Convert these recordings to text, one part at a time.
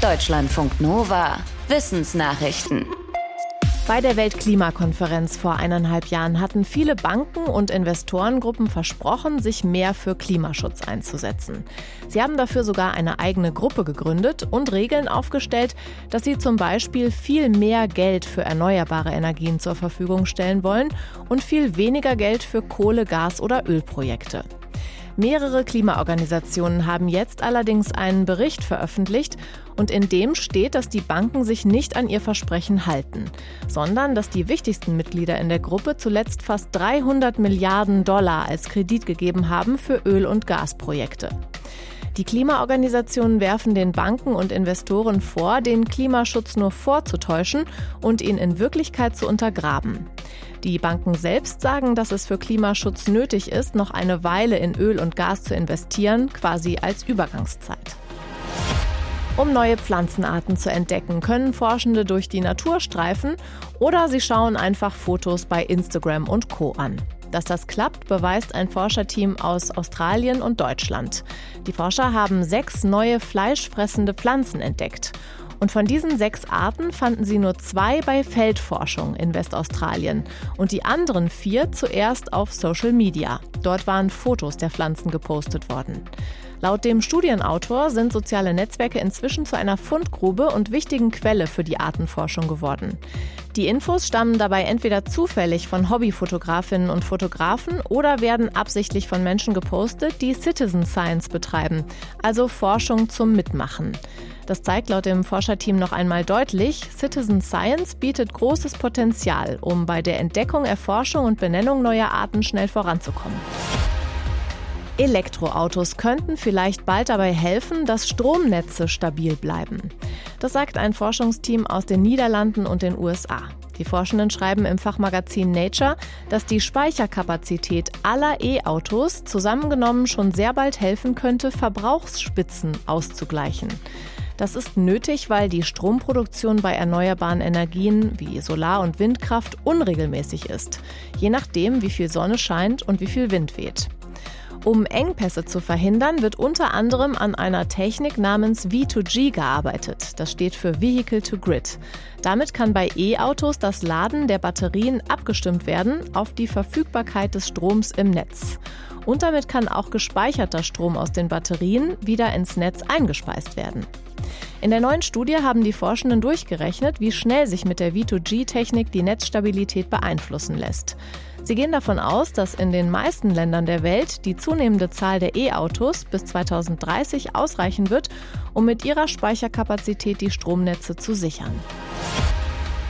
Deutschlandfunk Nova. Wissensnachrichten. Bei der Weltklimakonferenz vor eineinhalb Jahren hatten viele Banken und Investorengruppen versprochen, sich mehr für Klimaschutz einzusetzen. Sie haben dafür sogar eine eigene Gruppe gegründet und Regeln aufgestellt, dass sie zum Beispiel viel mehr Geld für erneuerbare Energien zur Verfügung stellen wollen und viel weniger Geld für Kohle, Gas oder Ölprojekte. Mehrere Klimaorganisationen haben jetzt allerdings einen Bericht veröffentlicht und in dem steht, dass die Banken sich nicht an ihr Versprechen halten, sondern dass die wichtigsten Mitglieder in der Gruppe zuletzt fast 300 Milliarden Dollar als Kredit gegeben haben für Öl- und Gasprojekte. Die Klimaorganisationen werfen den Banken und Investoren vor, den Klimaschutz nur vorzutäuschen und ihn in Wirklichkeit zu untergraben. Die Banken selbst sagen, dass es für Klimaschutz nötig ist, noch eine Weile in Öl und Gas zu investieren, quasi als Übergangszeit. Um neue Pflanzenarten zu entdecken, können Forschende durch die Natur streifen oder sie schauen einfach Fotos bei Instagram und Co an. Dass das klappt, beweist ein Forscherteam aus Australien und Deutschland. Die Forscher haben sechs neue fleischfressende Pflanzen entdeckt. Und von diesen sechs Arten fanden sie nur zwei bei Feldforschung in Westaustralien und die anderen vier zuerst auf Social Media. Dort waren Fotos der Pflanzen gepostet worden. Laut dem Studienautor sind soziale Netzwerke inzwischen zu einer Fundgrube und wichtigen Quelle für die Artenforschung geworden. Die Infos stammen dabei entweder zufällig von Hobbyfotografinnen und Fotografen oder werden absichtlich von Menschen gepostet, die Citizen Science betreiben, also Forschung zum Mitmachen. Das zeigt laut dem Forscherteam noch einmal deutlich, Citizen Science bietet großes Potenzial, um bei der Entdeckung, Erforschung und Benennung neuer Arten schnell voranzukommen. Elektroautos könnten vielleicht bald dabei helfen, dass Stromnetze stabil bleiben. Das sagt ein Forschungsteam aus den Niederlanden und den USA. Die Forschenden schreiben im Fachmagazin Nature, dass die Speicherkapazität aller E-Autos zusammengenommen schon sehr bald helfen könnte, Verbrauchsspitzen auszugleichen. Das ist nötig, weil die Stromproduktion bei erneuerbaren Energien wie Solar- und Windkraft unregelmäßig ist, je nachdem, wie viel Sonne scheint und wie viel Wind weht. Um Engpässe zu verhindern, wird unter anderem an einer Technik namens V2G gearbeitet. Das steht für Vehicle to Grid. Damit kann bei E-Autos das Laden der Batterien abgestimmt werden auf die Verfügbarkeit des Stroms im Netz. Und damit kann auch gespeicherter Strom aus den Batterien wieder ins Netz eingespeist werden. In der neuen Studie haben die Forschenden durchgerechnet, wie schnell sich mit der V2G-Technik die Netzstabilität beeinflussen lässt. Sie gehen davon aus, dass in den meisten Ländern der Welt die zunehmende Zahl der E-Autos bis 2030 ausreichen wird, um mit ihrer Speicherkapazität die Stromnetze zu sichern.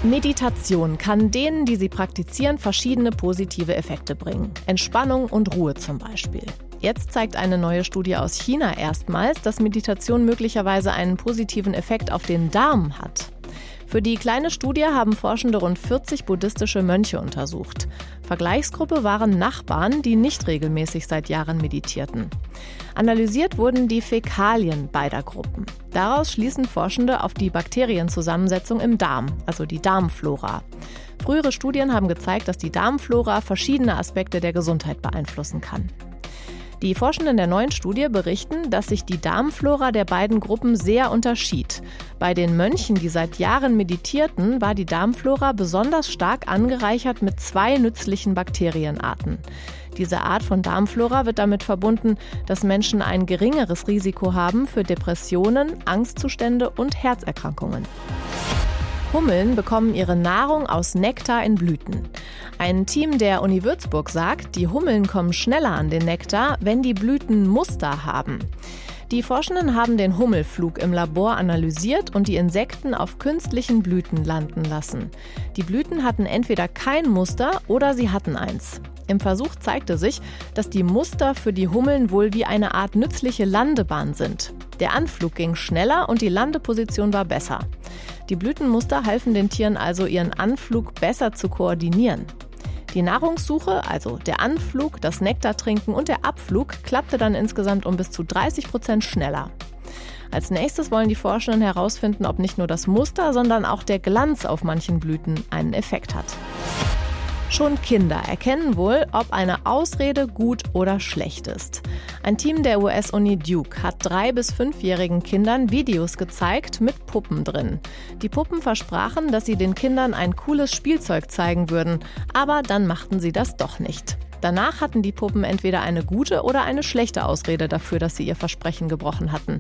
Meditation kann denen, die sie praktizieren, verschiedene positive Effekte bringen. Entspannung und Ruhe zum Beispiel. Jetzt zeigt eine neue Studie aus China erstmals, dass Meditation möglicherweise einen positiven Effekt auf den Darm hat. Für die kleine Studie haben Forschende rund 40 buddhistische Mönche untersucht. Vergleichsgruppe waren Nachbarn, die nicht regelmäßig seit Jahren meditierten. Analysiert wurden die Fäkalien beider Gruppen. Daraus schließen Forschende auf die Bakterienzusammensetzung im Darm, also die Darmflora. Frühere Studien haben gezeigt, dass die Darmflora verschiedene Aspekte der Gesundheit beeinflussen kann. Die Forschenden der neuen Studie berichten, dass sich die Darmflora der beiden Gruppen sehr unterschied. Bei den Mönchen, die seit Jahren meditierten, war die Darmflora besonders stark angereichert mit zwei nützlichen Bakterienarten. Diese Art von Darmflora wird damit verbunden, dass Menschen ein geringeres Risiko haben für Depressionen, Angstzustände und Herzerkrankungen. Hummeln bekommen ihre Nahrung aus Nektar in Blüten. Ein Team der Uni Würzburg sagt, die Hummeln kommen schneller an den Nektar, wenn die Blüten Muster haben. Die Forschenden haben den Hummelflug im Labor analysiert und die Insekten auf künstlichen Blüten landen lassen. Die Blüten hatten entweder kein Muster oder sie hatten eins. Im Versuch zeigte sich, dass die Muster für die Hummeln wohl wie eine Art nützliche Landebahn sind. Der Anflug ging schneller und die Landeposition war besser. Die Blütenmuster halfen den Tieren also, ihren Anflug besser zu koordinieren. Die Nahrungssuche, also der Anflug, das Nektartrinken und der Abflug, klappte dann insgesamt um bis zu 30 Prozent schneller. Als nächstes wollen die Forschenden herausfinden, ob nicht nur das Muster, sondern auch der Glanz auf manchen Blüten einen Effekt hat. Schon Kinder erkennen wohl, ob eine Ausrede gut oder schlecht ist. Ein Team der US-Uni Duke hat drei- bis fünfjährigen Kindern Videos gezeigt mit Puppen drin. Die Puppen versprachen, dass sie den Kindern ein cooles Spielzeug zeigen würden, aber dann machten sie das doch nicht. Danach hatten die Puppen entweder eine gute oder eine schlechte Ausrede dafür, dass sie ihr Versprechen gebrochen hatten.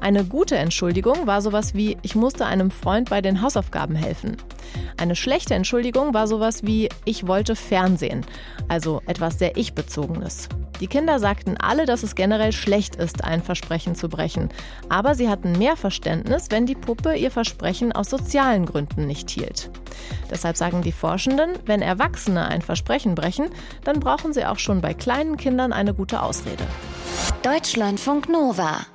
Eine gute Entschuldigung war sowas wie, ich musste einem Freund bei den Hausaufgaben helfen. Eine schlechte Entschuldigung war sowas wie, ich wollte Fernsehen, also etwas sehr ich-bezogenes. Die Kinder sagten alle, dass es generell schlecht ist, ein Versprechen zu brechen. Aber sie hatten mehr Verständnis, wenn die Puppe ihr Versprechen aus sozialen Gründen nicht hielt. Deshalb sagen die Forschenden, wenn Erwachsene ein Versprechen brechen, dann brauchen sie auch schon bei kleinen Kindern eine gute Ausrede. Deutschlandfunk Nova